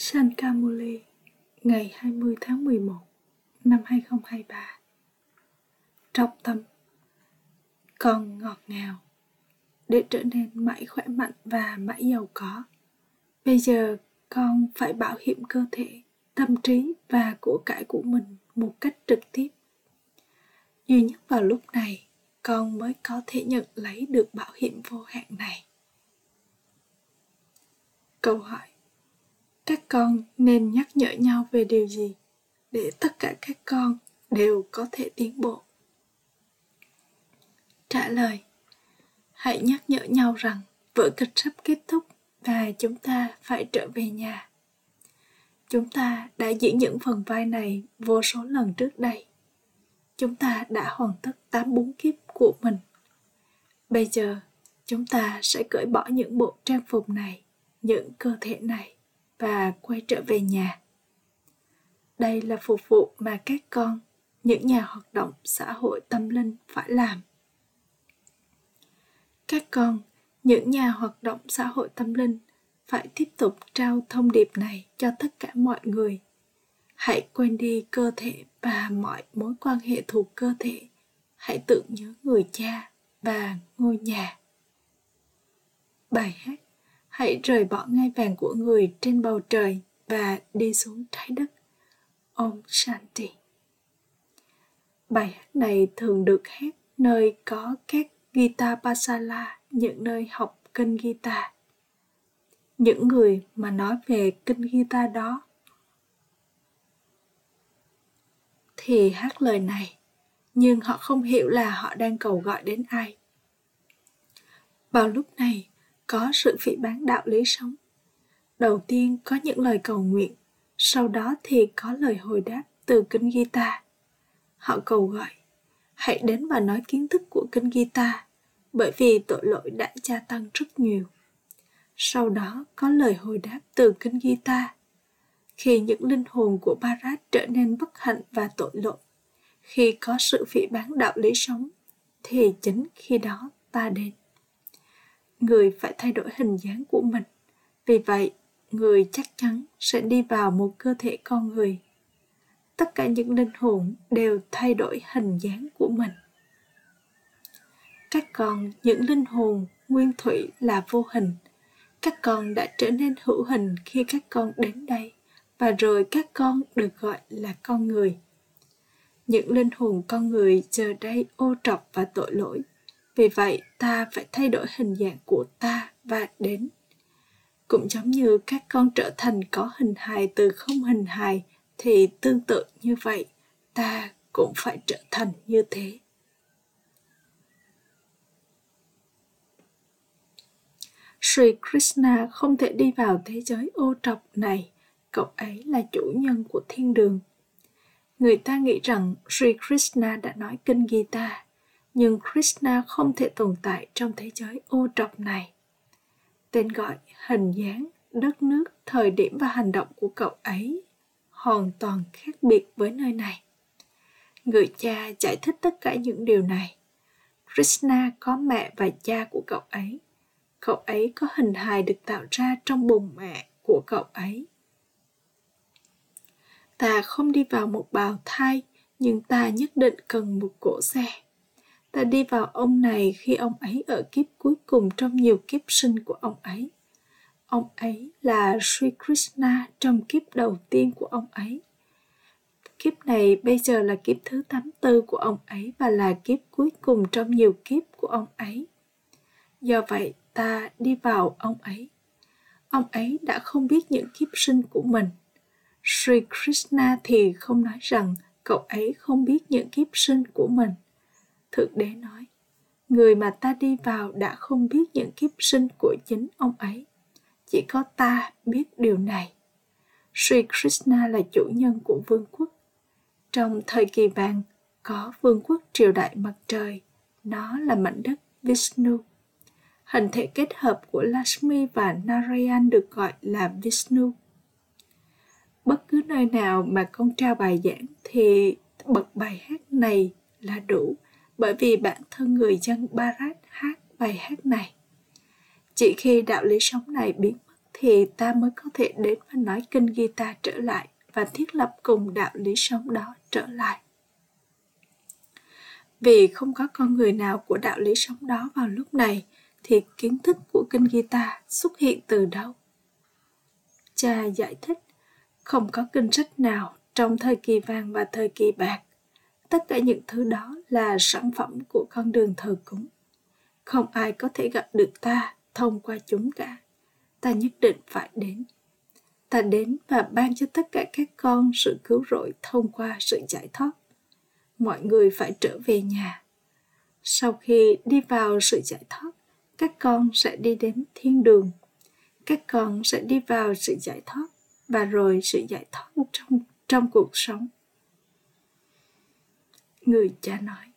Sankamuli ngày 20 tháng 11 năm 2023 Trọng tâm còn ngọt ngào Để trở nên mãi khỏe mạnh và mãi giàu có. Bây giờ con phải bảo hiểm cơ thể, tâm trí và của cải của mình một cách trực tiếp. Duy nhất vào lúc này con mới có thể nhận lấy được bảo hiểm vô hạn này. Câu hỏi các con nên nhắc nhở nhau về điều gì để tất cả các con đều có thể tiến bộ? Trả lời, hãy nhắc nhở nhau rằng vở kịch sắp kết thúc và chúng ta phải trở về nhà. Chúng ta đã diễn những phần vai này vô số lần trước đây. Chúng ta đã hoàn tất tám bốn kiếp của mình. Bây giờ, chúng ta sẽ cởi bỏ những bộ trang phục này, những cơ thể này và quay trở về nhà. Đây là phục vụ mà các con, những nhà hoạt động xã hội tâm linh phải làm. Các con, những nhà hoạt động xã hội tâm linh phải tiếp tục trao thông điệp này cho tất cả mọi người. Hãy quên đi cơ thể và mọi mối quan hệ thuộc cơ thể. Hãy tưởng nhớ người cha và ngôi nhà. Bài hát hãy rời bỏ ngai vàng của người trên bầu trời và đi xuống trái đất. Om Shanti. Bài hát này thường được hát nơi có các guitar pasala, những nơi học kinh guitar. Những người mà nói về kinh guitar đó thì hát lời này, nhưng họ không hiểu là họ đang cầu gọi đến ai. Vào lúc này, có sự phỉ bán đạo lý sống. Đầu tiên có những lời cầu nguyện, sau đó thì có lời hồi đáp từ kinh guitar. Họ cầu gọi, hãy đến và nói kiến thức của kinh guitar, bởi vì tội lỗi đã gia tăng rất nhiều. Sau đó có lời hồi đáp từ kinh guitar. Khi những linh hồn của Barat trở nên bất hạnh và tội lỗi, khi có sự phỉ bán đạo lý sống, thì chính khi đó ta đến người phải thay đổi hình dáng của mình. Vì vậy, người chắc chắn sẽ đi vào một cơ thể con người. Tất cả những linh hồn đều thay đổi hình dáng của mình. Các con, những linh hồn nguyên thủy là vô hình. Các con đã trở nên hữu hình khi các con đến đây và rồi các con được gọi là con người. Những linh hồn con người giờ đây ô trọc và tội lỗi vì vậy ta phải thay đổi hình dạng của ta và đến cũng giống như các con trở thành có hình hài từ không hình hài thì tương tự như vậy ta cũng phải trở thành như thế Sri Krishna không thể đi vào thế giới ô trọc này, cậu ấy là chủ nhân của thiên đường. Người ta nghĩ rằng Sri Krishna đã nói kinh Gita, nhưng Krishna không thể tồn tại trong thế giới ô trọc này. Tên gọi, hình dáng, đất nước, thời điểm và hành động của cậu ấy hoàn toàn khác biệt với nơi này. Người cha giải thích tất cả những điều này. Krishna có mẹ và cha của cậu ấy. Cậu ấy có hình hài được tạo ra trong bụng mẹ của cậu ấy. Ta không đi vào một bào thai, nhưng ta nhất định cần một cỗ xe ta đi vào ông này khi ông ấy ở kiếp cuối cùng trong nhiều kiếp sinh của ông ấy. Ông ấy là Sri Krishna trong kiếp đầu tiên của ông ấy. Kiếp này bây giờ là kiếp thứ 84 của ông ấy và là kiếp cuối cùng trong nhiều kiếp của ông ấy. Do vậy, ta đi vào ông ấy. Ông ấy đã không biết những kiếp sinh của mình. Sri Krishna thì không nói rằng cậu ấy không biết những kiếp sinh của mình Thượng đế nói, người mà ta đi vào đã không biết những kiếp sinh của chính ông ấy. Chỉ có ta biết điều này. Sri Krishna là chủ nhân của vương quốc. Trong thời kỳ vàng, có vương quốc triều đại mặt trời. Nó là mảnh đất Vishnu. Hình thể kết hợp của Lakshmi và Narayan được gọi là Vishnu. Bất cứ nơi nào mà con trao bài giảng thì bật bài hát này là đủ bởi vì bản thân người dân Barat hát bài hát này. Chỉ khi đạo lý sống này biến mất thì ta mới có thể đến và nói kinh guitar trở lại và thiết lập cùng đạo lý sống đó trở lại. Vì không có con người nào của đạo lý sống đó vào lúc này, thì kiến thức của kinh guitar xuất hiện từ đâu? Cha giải thích, không có kinh sách nào trong thời kỳ vàng và thời kỳ bạc. Tất cả những thứ đó là sản phẩm của con đường thờ cúng. Không ai có thể gặp được ta thông qua chúng cả. Ta nhất định phải đến. Ta đến và ban cho tất cả các con sự cứu rỗi thông qua sự giải thoát. Mọi người phải trở về nhà. Sau khi đi vào sự giải thoát, các con sẽ đi đến thiên đường. Các con sẽ đi vào sự giải thoát và rồi sự giải thoát trong trong cuộc sống. Người cha nói,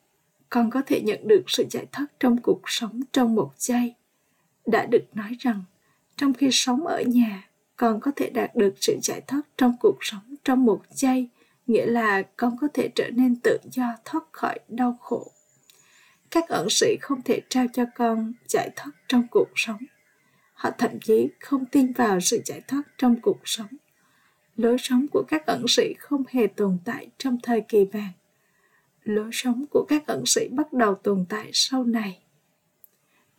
con có thể nhận được sự giải thoát trong cuộc sống trong một giây. Đã được nói rằng, trong khi sống ở nhà, con có thể đạt được sự giải thoát trong cuộc sống trong một giây, nghĩa là con có thể trở nên tự do thoát khỏi đau khổ. Các ẩn sĩ không thể trao cho con giải thoát trong cuộc sống. Họ thậm chí không tin vào sự giải thoát trong cuộc sống. Lối sống của các ẩn sĩ không hề tồn tại trong thời kỳ vàng lối sống của các ẩn sĩ bắt đầu tồn tại sau này.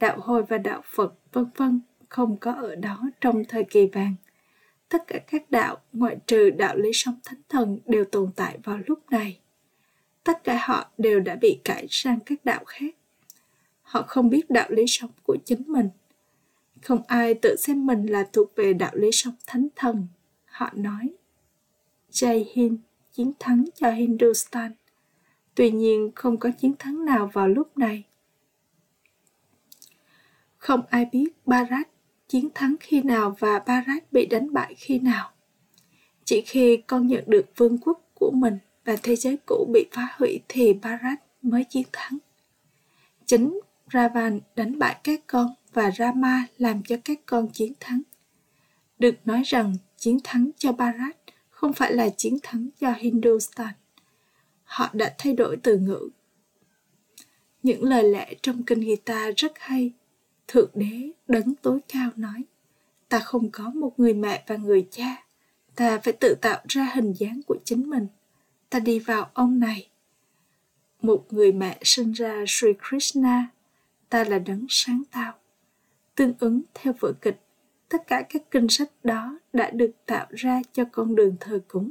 Đạo Hồi và Đạo Phật vân vân không có ở đó trong thời kỳ vàng. Tất cả các đạo, ngoại trừ đạo lý sống thánh thần đều tồn tại vào lúc này. Tất cả họ đều đã bị cải sang các đạo khác. Họ không biết đạo lý sống của chính mình. Không ai tự xem mình là thuộc về đạo lý sống thánh thần. Họ nói, Jai Hind, chiến thắng cho Hindustan. Tuy nhiên không có chiến thắng nào vào lúc này. Không ai biết Barat chiến thắng khi nào và Barat bị đánh bại khi nào. Chỉ khi con nhận được vương quốc của mình và thế giới cũ bị phá hủy thì Barat mới chiến thắng. Chính Ravan đánh bại các con và Rama làm cho các con chiến thắng. Được nói rằng chiến thắng cho Barat không phải là chiến thắng cho Hindustan họ đã thay đổi từ ngữ. Những lời lẽ trong kinh Gita rất hay. Thượng đế đấng tối cao nói, ta không có một người mẹ và người cha, ta phải tự tạo ra hình dáng của chính mình. Ta đi vào ông này. Một người mẹ sinh ra Sri Krishna, ta là đấng sáng tạo. Tương ứng theo vở kịch, tất cả các kinh sách đó đã được tạo ra cho con đường thờ cúng.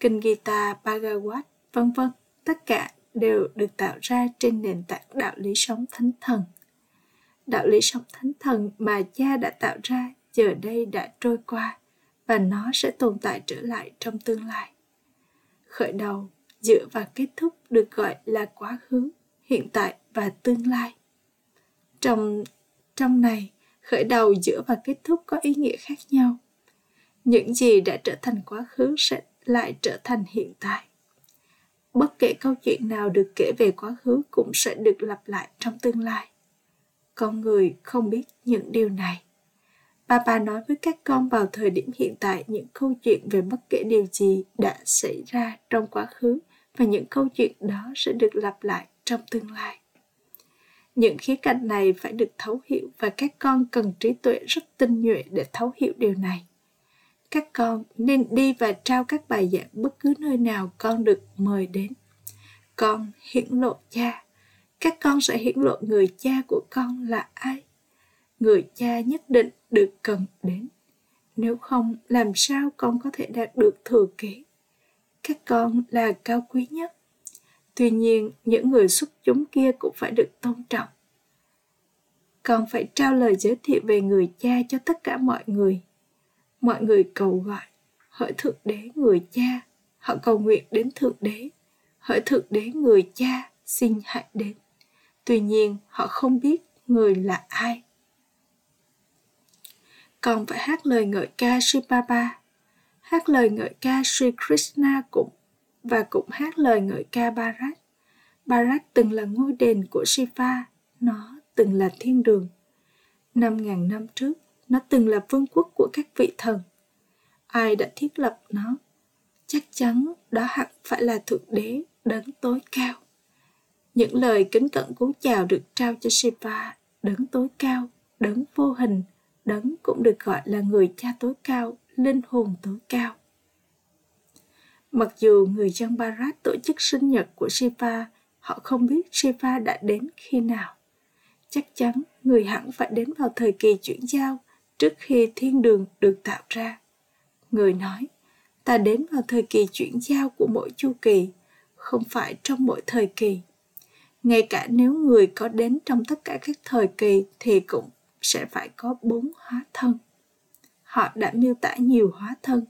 Kinh Gita Bhagavad vân vân, tất cả đều được tạo ra trên nền tảng đạo lý sống thánh thần. Đạo lý sống thánh thần mà cha đã tạo ra giờ đây đã trôi qua và nó sẽ tồn tại trở lại trong tương lai. Khởi đầu giữa và kết thúc được gọi là quá khứ, hiện tại và tương lai. Trong trong này, khởi đầu giữa và kết thúc có ý nghĩa khác nhau. Những gì đã trở thành quá khứ sẽ lại trở thành hiện tại bất kể câu chuyện nào được kể về quá khứ cũng sẽ được lặp lại trong tương lai. Con người không biết những điều này. Bà bà nói với các con vào thời điểm hiện tại những câu chuyện về bất kể điều gì đã xảy ra trong quá khứ và những câu chuyện đó sẽ được lặp lại trong tương lai. Những khía cạnh này phải được thấu hiểu và các con cần trí tuệ rất tinh nhuệ để thấu hiểu điều này các con nên đi và trao các bài giảng bất cứ nơi nào con được mời đến. Con hiển lộ cha. Các con sẽ hiển lộ người cha của con là ai. Người cha nhất định được cần đến. Nếu không, làm sao con có thể đạt được thừa kế? Các con là cao quý nhất. Tuy nhiên, những người xuất chúng kia cũng phải được tôn trọng. Con phải trao lời giới thiệu về người cha cho tất cả mọi người mọi người cầu gọi. Hỡi thượng đế người cha. Họ cầu nguyện đến thượng đế. Hỡi thượng đế người cha xin hãy đến. Tuy nhiên họ không biết người là ai. Còn phải hát lời ngợi ca Sri Baba, hát lời ngợi ca Sri Krishna cũng và cũng hát lời ngợi ca Bharat. Bharat từng là ngôi đền của Shiva, nó từng là thiên đường. Năm ngàn năm trước, nó từng là vương quốc của các vị thần ai đã thiết lập nó chắc chắn đó hẳn phải là thượng đế đấng tối cao những lời kính cận cú chào được trao cho Shiva đấng tối cao đấng vô hình đấng cũng được gọi là người cha tối cao, linh hồn tối cao. Mặc dù người dân Barat tổ chức sinh nhật của Shiva, họ không biết Shiva đã đến khi nào. Chắc chắn người hẳn phải đến vào thời kỳ chuyển giao trước khi thiên đường được tạo ra. Người nói, ta đến vào thời kỳ chuyển giao của mỗi chu kỳ, không phải trong mỗi thời kỳ. Ngay cả nếu người có đến trong tất cả các thời kỳ thì cũng sẽ phải có bốn hóa thân. Họ đã miêu tả nhiều hóa thân.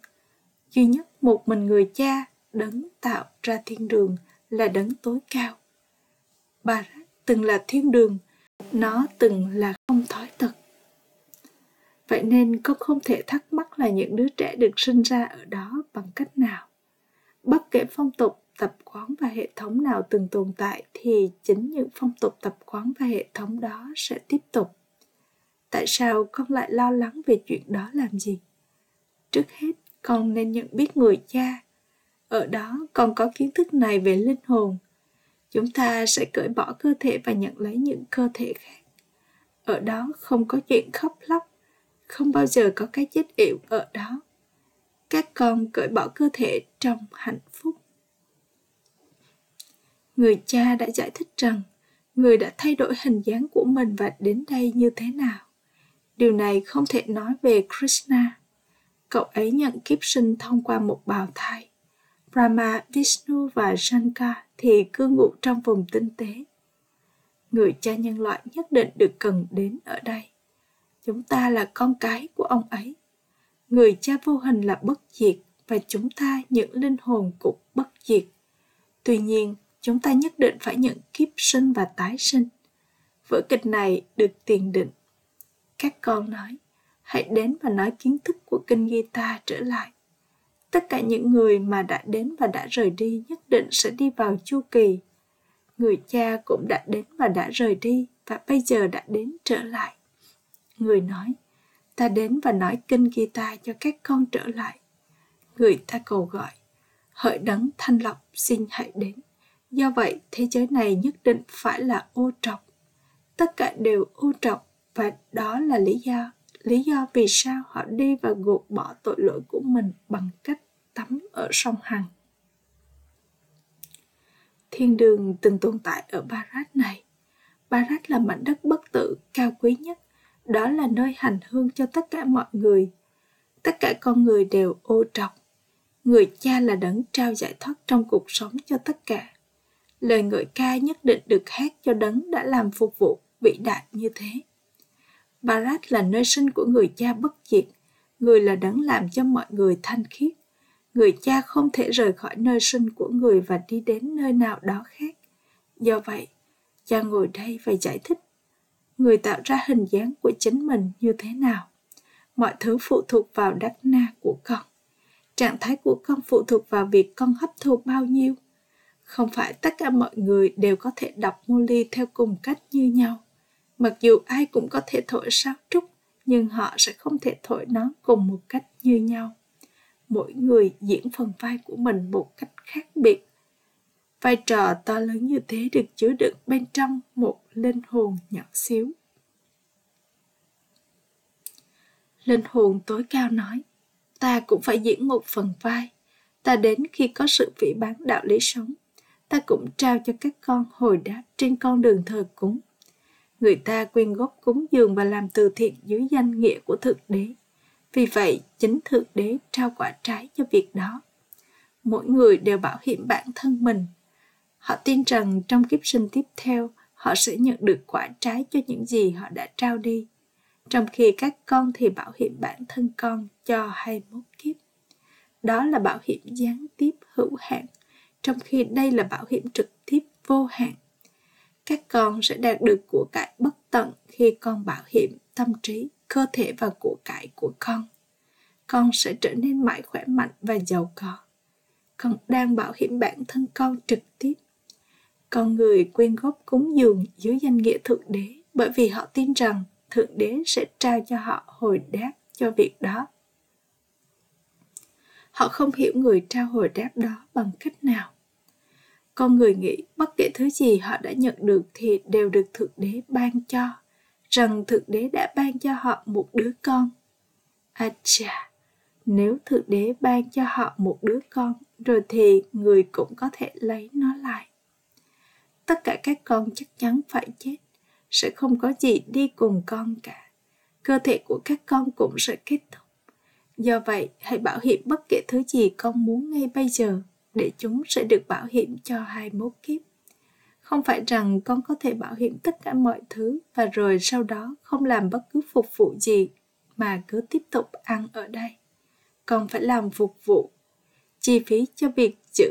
Duy nhất một mình người cha đấng tạo ra thiên đường là đấng tối cao. Bà từng là thiên đường, nó từng là không thói tật. Vậy nên con không thể thắc mắc là những đứa trẻ được sinh ra ở đó bằng cách nào. Bất kể phong tục, tập quán và hệ thống nào từng tồn tại thì chính những phong tục tập quán và hệ thống đó sẽ tiếp tục. Tại sao con lại lo lắng về chuyện đó làm gì? Trước hết, con nên nhận biết người cha. Ở đó con có kiến thức này về linh hồn. Chúng ta sẽ cởi bỏ cơ thể và nhận lấy những cơ thể khác. Ở đó không có chuyện khóc lóc, không bao giờ có cái chết yểu ở đó. Các con cởi bỏ cơ thể trong hạnh phúc. Người cha đã giải thích rằng, người đã thay đổi hình dáng của mình và đến đây như thế nào. Điều này không thể nói về krishna. Cậu ấy nhận kiếp sinh thông qua một bào thai. Brahma, vishnu và shankar thì cư ngụ trong vùng tinh tế. Người cha nhân loại nhất định được cần đến ở đây chúng ta là con cái của ông ấy. Người cha vô hình là bất diệt và chúng ta những linh hồn cũng bất diệt. Tuy nhiên, chúng ta nhất định phải nhận kiếp sinh và tái sinh. Vở kịch này được tiền định. Các con nói, hãy đến và nói kiến thức của kinh Gita trở lại. Tất cả những người mà đã đến và đã rời đi nhất định sẽ đi vào chu kỳ. Người cha cũng đã đến và đã rời đi và bây giờ đã đến trở lại người nói, ta đến và nói kinh Gita cho các con trở lại người ta cầu gọi, hỡi đấng thanh lọc, xin hãy đến do vậy, thế giới này nhất định phải là ô trọc tất cả đều ô trọc và đó là lý do lý do vì sao họ đi và gột bỏ tội lỗi của mình bằng cách tắm ở sông Hằng. Thiên đường từng tồn tại ở Barat này. Barat là mảnh đất bất tử cao quý nhất đó là nơi hành hương cho tất cả mọi người. Tất cả con người đều ô trọc. Người cha là đấng trao giải thoát trong cuộc sống cho tất cả. Lời ngợi ca nhất định được hát cho đấng đã làm phục vụ vĩ đại như thế. Barat là nơi sinh của người cha bất diệt. Người là đấng làm cho mọi người thanh khiết. Người cha không thể rời khỏi nơi sinh của người và đi đến nơi nào đó khác. Do vậy, cha ngồi đây và giải thích người tạo ra hình dáng của chính mình như thế nào. Mọi thứ phụ thuộc vào đắc na của con. Trạng thái của con phụ thuộc vào việc con hấp thu bao nhiêu. Không phải tất cả mọi người đều có thể đọc mô ly theo cùng cách như nhau. Mặc dù ai cũng có thể thổi sáo trúc, nhưng họ sẽ không thể thổi nó cùng một cách như nhau. Mỗi người diễn phần vai của mình một cách khác biệt vai trò to lớn như thế được chứa đựng bên trong một linh hồn nhỏ xíu. Linh hồn tối cao nói, ta cũng phải diễn một phần vai. Ta đến khi có sự phỉ bán đạo lý sống, ta cũng trao cho các con hồi đáp trên con đường thờ cúng. Người ta quyên góp cúng dường và làm từ thiện dưới danh nghĩa của thượng đế. Vì vậy, chính thượng đế trao quả trái cho việc đó. Mỗi người đều bảo hiểm bản thân mình họ tin rằng trong kiếp sinh tiếp theo họ sẽ nhận được quả trái cho những gì họ đã trao đi trong khi các con thì bảo hiểm bản thân con cho 21 kiếp. Đó là bảo hiểm gián tiếp hữu hạn, trong khi đây là bảo hiểm trực tiếp vô hạn. Các con sẽ đạt được của cải bất tận khi con bảo hiểm tâm trí, cơ thể và của cải của con. Con sẽ trở nên mãi khỏe mạnh và giàu có. Con đang bảo hiểm bản thân con trực tiếp con người quyên góp cúng dường dưới danh nghĩa thượng đế bởi vì họ tin rằng thượng đế sẽ trao cho họ hồi đáp cho việc đó họ không hiểu người trao hồi đáp đó bằng cách nào con người nghĩ bất kể thứ gì họ đã nhận được thì đều được thượng đế ban cho rằng Thượng Đế đã ban cho họ một đứa con. a chà, nếu Thượng Đế ban cho họ một đứa con, rồi thì người cũng có thể lấy nó lại. Tất cả các con chắc chắn phải chết, sẽ không có gì đi cùng con cả. Cơ thể của các con cũng sẽ kết thúc. Do vậy, hãy bảo hiểm bất kể thứ gì con muốn ngay bây giờ, để chúng sẽ được bảo hiểm cho hai mốt kiếp. Không phải rằng con có thể bảo hiểm tất cả mọi thứ và rồi sau đó không làm bất cứ phục vụ gì mà cứ tiếp tục ăn ở đây. Con phải làm phục vụ. Chi phí cho việc chữ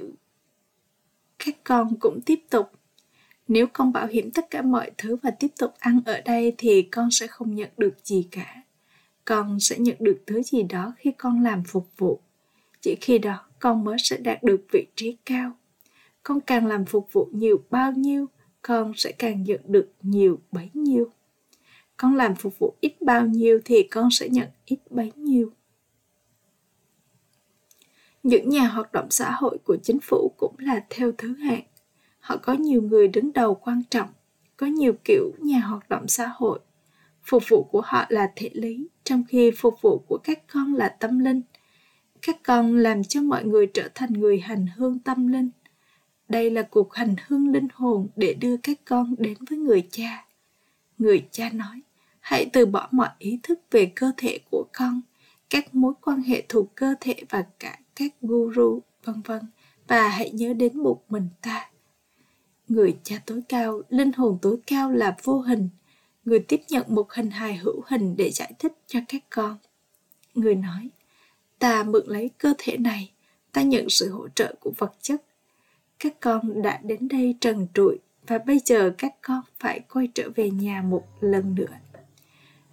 các con cũng tiếp tục. Nếu con bảo hiểm tất cả mọi thứ và tiếp tục ăn ở đây thì con sẽ không nhận được gì cả. Con sẽ nhận được thứ gì đó khi con làm phục vụ. Chỉ khi đó con mới sẽ đạt được vị trí cao con càng làm phục vụ nhiều bao nhiêu, con sẽ càng nhận được nhiều bấy nhiêu con làm phục vụ ít bao nhiêu thì con sẽ nhận ít bấy nhiêu những nhà hoạt động xã hội của chính phủ cũng là theo thứ hạng họ có nhiều người đứng đầu quan trọng, có nhiều kiểu nhà hoạt động xã hội. Phục vụ của họ là thể lý, trong khi phục vụ của các con là tâm linh. Các con làm cho mọi người trở thành người hành hương tâm linh. Đây là cuộc hành hương linh hồn để đưa các con đến với người cha. Người cha nói, hãy từ bỏ mọi ý thức về cơ thể của con, các mối quan hệ thuộc cơ thể và cả các guru, vân vân, và hãy nhớ đến một mình ta người cha tối cao, linh hồn tối cao là vô hình. Người tiếp nhận một hình hài hữu hình để giải thích cho các con. Người nói, ta mượn lấy cơ thể này, ta nhận sự hỗ trợ của vật chất. Các con đã đến đây trần trụi và bây giờ các con phải quay trở về nhà một lần nữa.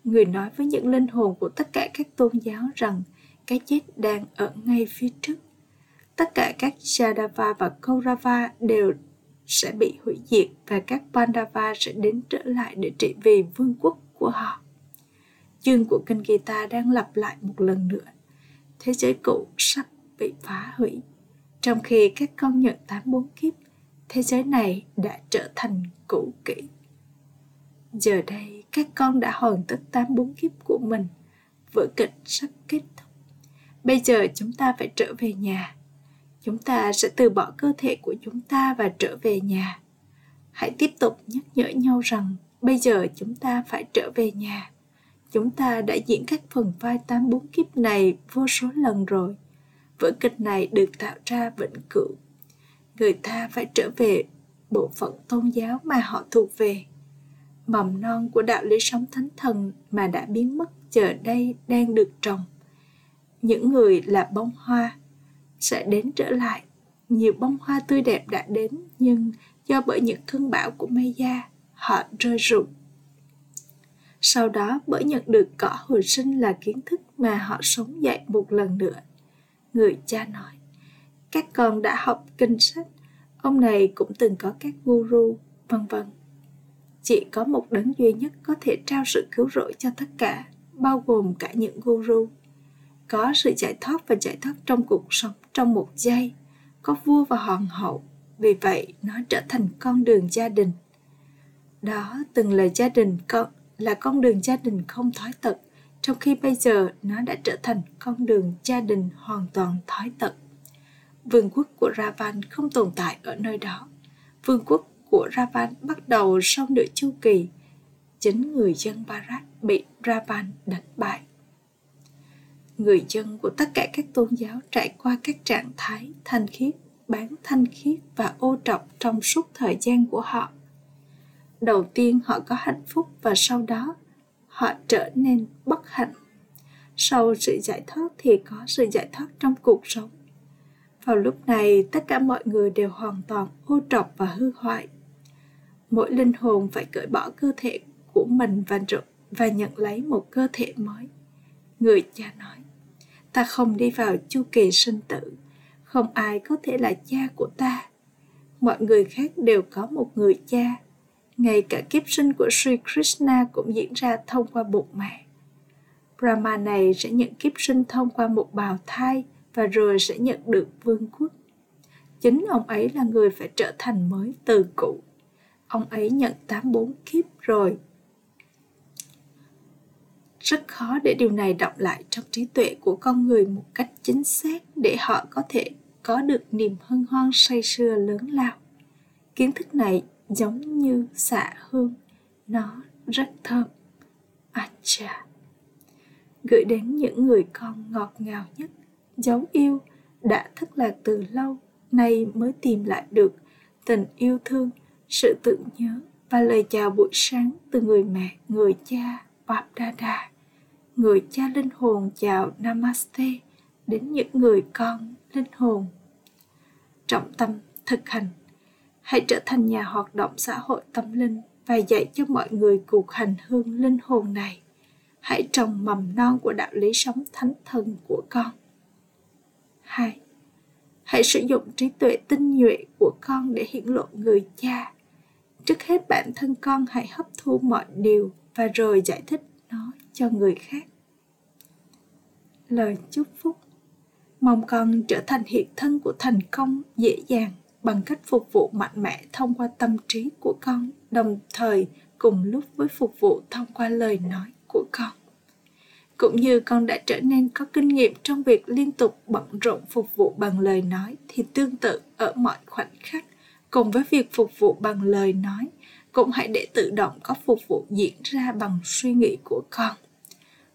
Người nói với những linh hồn của tất cả các tôn giáo rằng cái chết đang ở ngay phía trước. Tất cả các Shadava và Kaurava đều sẽ bị hủy diệt và các Pandava sẽ đến trở lại để trị vì vương quốc của họ. Chương của kinh Gita đang lặp lại một lần nữa. Thế giới cũ sắp bị phá hủy trong khi các con nhận tám bốn kiếp, thế giới này đã trở thành cũ kỹ. Giờ đây, các con đã hoàn tất tám bốn kiếp của mình, vở kịch sắp kết thúc. Bây giờ chúng ta phải trở về nhà. Chúng ta sẽ từ bỏ cơ thể của chúng ta và trở về nhà. Hãy tiếp tục nhắc nhở nhau rằng, bây giờ chúng ta phải trở về nhà. Chúng ta đã diễn các phần vai tám bốn kiếp này vô số lần rồi vở kịch này được tạo ra vĩnh cửu người ta phải trở về bộ phận tôn giáo mà họ thuộc về mầm non của đạo lý sống thánh thần mà đã biến mất giờ đây đang được trồng những người là bông hoa sẽ đến trở lại. Nhiều bông hoa tươi đẹp đã đến, nhưng do bởi những cơn bão của mây da họ rơi rụng. Sau đó, bởi nhận được cỏ hồi sinh là kiến thức mà họ sống dậy một lần nữa. Người cha nói, các con đã học kinh sách, ông này cũng từng có các guru, vân vân. Chỉ có một đấng duy nhất có thể trao sự cứu rỗi cho tất cả, bao gồm cả những guru. Có sự giải thoát và giải thoát trong cuộc sống trong một giây, có vua và hoàng hậu vì vậy, nó trở thành con đường gia đình đó, từng là gia đình con là con đường gia đình không thói tật trong khi bây giờ nó đã trở thành con đường gia đình hoàn toàn thói tận. Vương quốc của Ravan không tồn tại ở nơi đó. Vương quốc của Ravan bắt đầu sau nửa chu kỳ. Chính người dân Barat bị Ravan đánh bại. Người dân của tất cả các tôn giáo trải qua các trạng thái thanh khiết, bán thanh khiết và ô trọc trong suốt thời gian của họ. Đầu tiên họ có hạnh phúc và sau đó họ trở nên bất hạnh. Sau sự giải thoát thì có sự giải thoát trong cuộc sống. Vào lúc này tất cả mọi người đều hoàn toàn ô trọc và hư hoại. Mỗi linh hồn phải cởi bỏ cơ thể của mình và và nhận lấy một cơ thể mới người cha nói, ta không đi vào chu kỳ sinh tử, không ai có thể là cha của ta mọi người khác đều có một người cha ngay cả kiếp sinh của Sri Krishna cũng diễn ra thông qua bụng mẹ. Brahma này sẽ nhận kiếp sinh thông qua một bào thai và rồi sẽ nhận được vương quốc. Chính ông ấy là người phải trở thành mới từ cũ. Ông ấy nhận 84 kiếp rồi rất khó để điều này động lại trong trí tuệ của con người một cách chính xác để họ có thể có được niềm hân hoan say sưa lớn lao. Kiến thức này giống như xạ hương, nó rất thơm. Acha. Gửi đến những người con ngọt ngào nhất, dấu yêu, đã thất lạc từ lâu, nay mới tìm lại được tình yêu thương, sự tưởng nhớ và lời chào buổi sáng từ người mẹ, người cha, Babdada người cha linh hồn chào Namaste đến những người con linh hồn. Trọng tâm thực hành Hãy trở thành nhà hoạt động xã hội tâm linh và dạy cho mọi người cuộc hành hương linh hồn này. Hãy trồng mầm non của đạo lý sống thánh thần của con. hai, Hãy sử dụng trí tuệ tinh nhuệ của con để hiển lộ người cha. Trước hết bản thân con hãy hấp thu mọi điều và rồi giải thích nó cho người khác. Lời chúc phúc. Mong con trở thành hiện thân của thành công dễ dàng bằng cách phục vụ mạnh mẽ thông qua tâm trí của con, đồng thời cùng lúc với phục vụ thông qua lời nói của con. Cũng như con đã trở nên có kinh nghiệm trong việc liên tục bận rộn phục vụ bằng lời nói thì tương tự ở mọi khoảnh khắc cùng với việc phục vụ bằng lời nói cũng hãy để tự động có phục vụ diễn ra bằng suy nghĩ của con.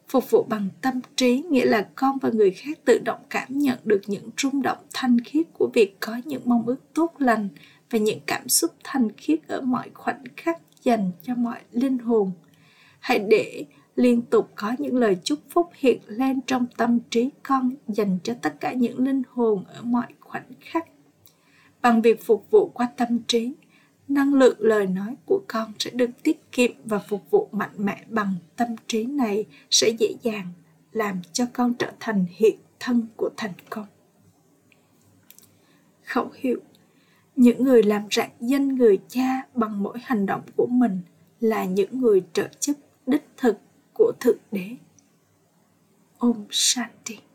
Phục vụ bằng tâm trí, nghĩa là con và người khác tự động cảm nhận được những rung động thanh khiết của việc có những mong ước tốt lành và những cảm xúc thanh khiết ở mọi khoảnh khắc dành cho mọi linh hồn. Hãy để liên tục có những lời chúc phúc hiện lên trong tâm trí con dành cho tất cả những linh hồn ở mọi khoảnh khắc. Bằng việc phục vụ qua tâm trí năng lượng lời nói của con sẽ được tiết kiệm và phục vụ mạnh mẽ bằng tâm trí này sẽ dễ dàng làm cho con trở thành hiện thân của thành công. Khẩu hiệu, những người làm rạng danh người cha bằng mỗi hành động của mình là những người trợ chức đích thực của thượng đế. Om shanti.